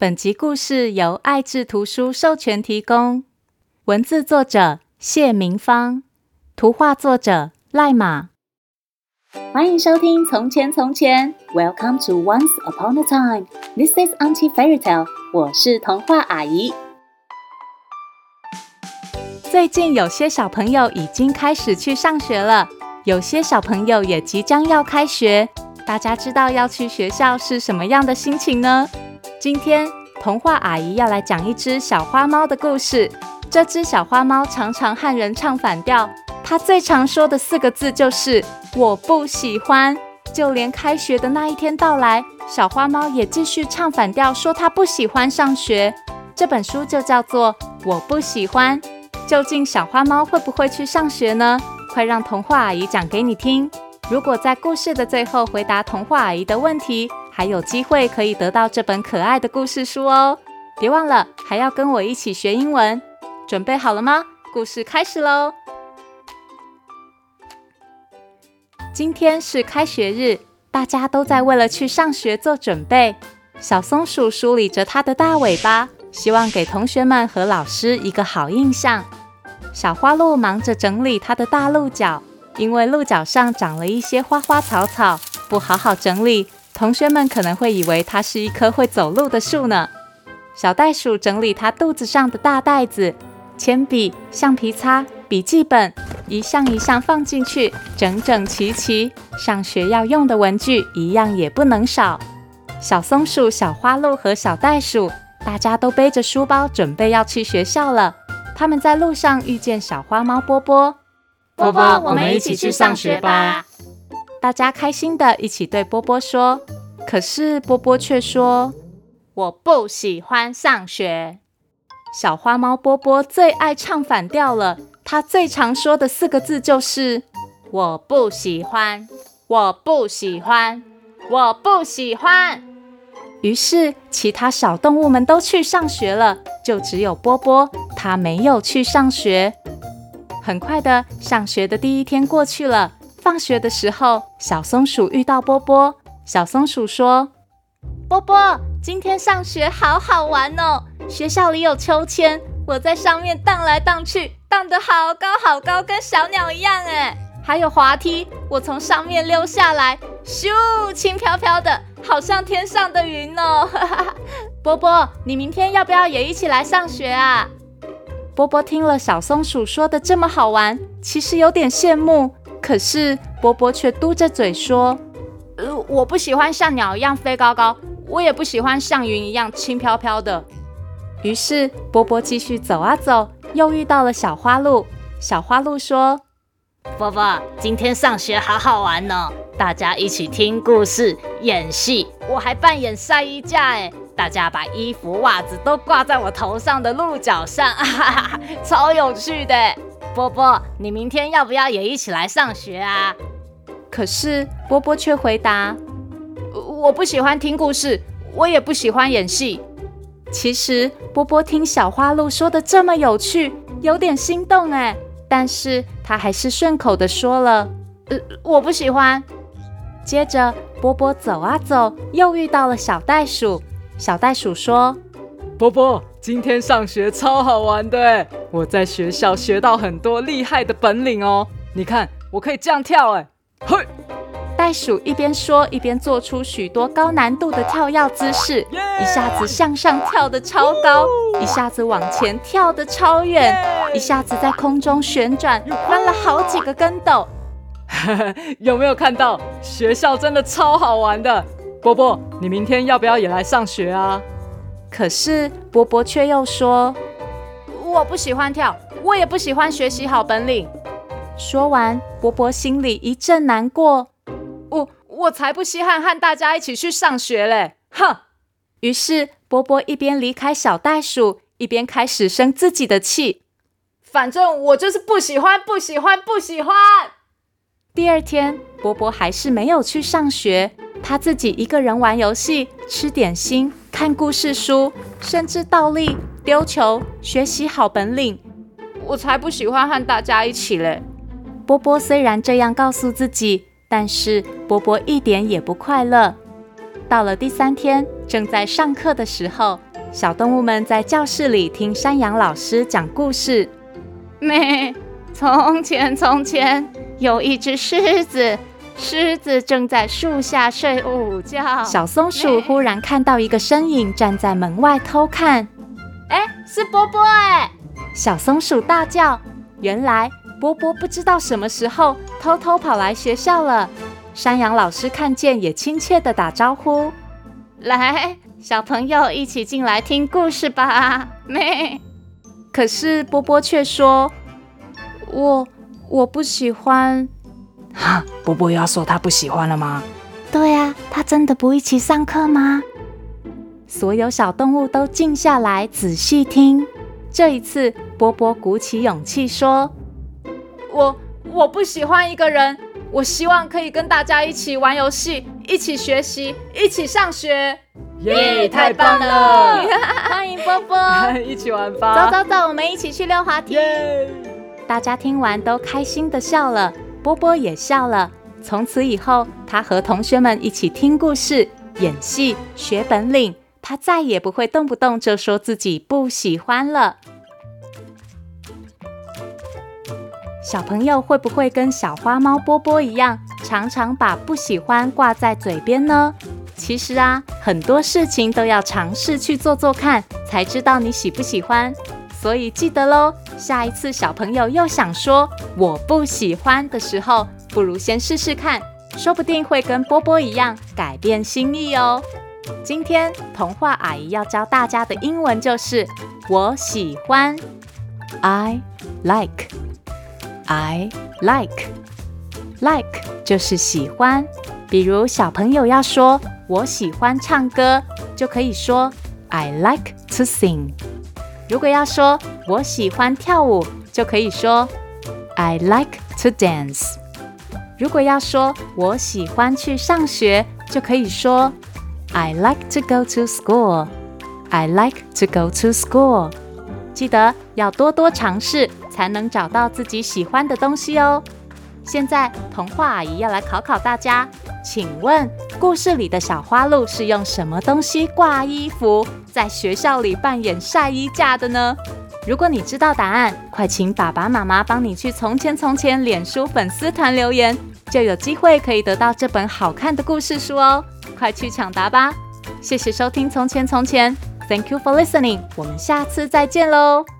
本集故事由爱智图书授权提供，文字作者谢明芳，图画作者赖马。欢迎收听《从前从前》，Welcome to Once Upon a Time。This is Auntie Fairy Tale。我是童话阿姨。最近有些小朋友已经开始去上学了，有些小朋友也即将要开学。大家知道要去学校是什么样的心情呢？今天童话阿姨要来讲一只小花猫的故事。这只小花猫常常和人唱反调，它最常说的四个字就是“我不喜欢”。就连开学的那一天到来，小花猫也继续唱反调，说它不喜欢上学。这本书就叫做《我不喜欢》。究竟小花猫会不会去上学呢？快让童话阿姨讲给你听。如果在故事的最后回答童话阿姨的问题，还有机会可以得到这本可爱的故事书哦！别忘了，还要跟我一起学英文。准备好了吗？故事开始喽！今天是开学日，大家都在为了去上学做准备。小松鼠梳理着它的大尾巴，希望给同学们和老师一个好印象。小花鹿忙着整理它的大鹿角，因为鹿角上长了一些花花草草，不好好整理。同学们可能会以为它是一棵会走路的树呢。小袋鼠整理它肚子上的大袋子，铅笔、橡皮擦、笔记本，一项一项放进去，整整齐齐。上学要用的文具一样也不能少。小松鼠、小花鹿和小袋鼠，大家都背着书包，准备要去学校了。他们在路上遇见小花猫波波，波波，我们一起去上学吧。大家开心的一起对波波说，可是波波却说：“我不喜欢上学。”小花猫波波最爱唱反调了，他最常说的四个字就是：“我不喜欢，我不喜欢，我不喜欢。”于是其他小动物们都去上学了，就只有波波他没有去上学。很快的，上学的第一天过去了。放学的时候，小松鼠遇到波波。小松鼠说：“波波，今天上学好好玩哦！学校里有秋千，我在上面荡来荡去，荡得好高好高，跟小鸟一样哎！还有滑梯，我从上面溜下来，咻，轻飘飘的，好像天上的云哦！波波，你明天要不要也一起来上学啊？”波波听了小松鼠说的这么好玩，其实有点羡慕。可是波波却嘟着嘴说：“呃，我不喜欢像鸟一样飞高高，我也不喜欢像云一样轻飘飘的。”于是波波继续走啊走，又遇到了小花鹿。小花鹿说：“波波，今天上学好好玩呢，大家一起听故事、演戏，我还扮演晒衣架哎，大家把衣服、袜子都挂在我头上的鹿角上，哈哈，超有趣的。”波波，你明天要不要也一起来上学啊？可是波波却回答：“我不喜欢听故事，我也不喜欢演戏。”其实波波听小花鹿说的这么有趣，有点心动哎，但是他还是顺口的说了：“呃，我不喜欢。”接着波波走啊走，又遇到了小袋鼠。小袋鼠说：“波波。”今天上学超好玩的，我在学校学到很多厉害的本领哦。你看，我可以这样跳，哎，嘿！袋鼠一边说一边做出许多高难度的跳跃姿势!一下子向上跳得超高，uh! 一下子往前跳得超远!一下子在空中旋转，翻了好几个跟斗。有没有看到？学校真的超好玩的。波波，你明天要不要也来上学啊？可是波波却又说：“我不喜欢跳，我也不喜欢学习好本领。”说完，波波心里一阵难过。我我才不稀罕和大家一起去上学嘞！哼！于是波波一边离开小袋鼠，一边开始生自己的气。反正我就是不喜欢，不喜欢，不喜欢。第二天，波波还是没有去上学，他自己一个人玩游戏，吃点心。看故事书，甚至倒立、丢球，学习好本领。我才不喜欢和大家一起嘞！波波虽然这样告诉自己，但是波波一点也不快乐。到了第三天，正在上课的时候，小动物们在教室里听山羊老师讲故事。咩，从前从前有一只狮子，狮子正在树下睡午觉。小松鼠忽然看到一个身影站在门外偷看。哎，是波波哎！小松鼠大叫。原来波波不知道什么时候偷偷跑来学校了。山羊老师看见也亲切地打招呼：“来，小朋友一起进来听故事吧。”咩。可是波波却说：“我我不喜欢。”哈，波波要说他不喜欢了吗？对啊，他真的不一起上课吗？所有小动物都静下来仔细听。这一次，波波鼓起勇气说：“我我不喜欢一个人，我希望可以跟大家一起玩游戏，一起学习，一起上学。”耶，太棒了！欢迎波波，一起玩吧！走走走，我们一起去溜滑梯。大家听完都开心的笑了，波波也笑了。从此以后，他和同学们一起听故事、演戏、学本领。他再也不会动不动就说自己不喜欢了。小朋友会不会跟小花猫波波一样，常常把不喜欢挂在嘴边呢？其实啊，很多事情都要尝试去做做看，才知道你喜不喜欢。所以记得喽，下一次小朋友又想说我不喜欢的时候，不如先试试看，说不定会跟波波一样改变心意哦。今天童话阿姨要教大家的英文就是“我喜欢 ”，I like，I like，like 就是喜欢。比如小朋友要说“我喜欢唱歌”，就可以说 “I like to sing”。如果要说“我喜欢跳舞”，就可以说 “I like to dance”。如果要说“我喜欢去上学”，就可以说。I like to go to school. I like to go to school. 记得要多多尝试，才能找到自己喜欢的东西哦。现在童话阿姨要来考考大家，请问故事里的小花鹿是用什么东西挂衣服，在学校里扮演晒衣架的呢？如果你知道答案，快请爸爸妈妈帮你去《从前从前》脸书粉丝团留言，就有机会可以得到这本好看的故事书哦。快去抢答吧！谢谢收听《从前从前》，Thank you for listening。我们下次再见喽。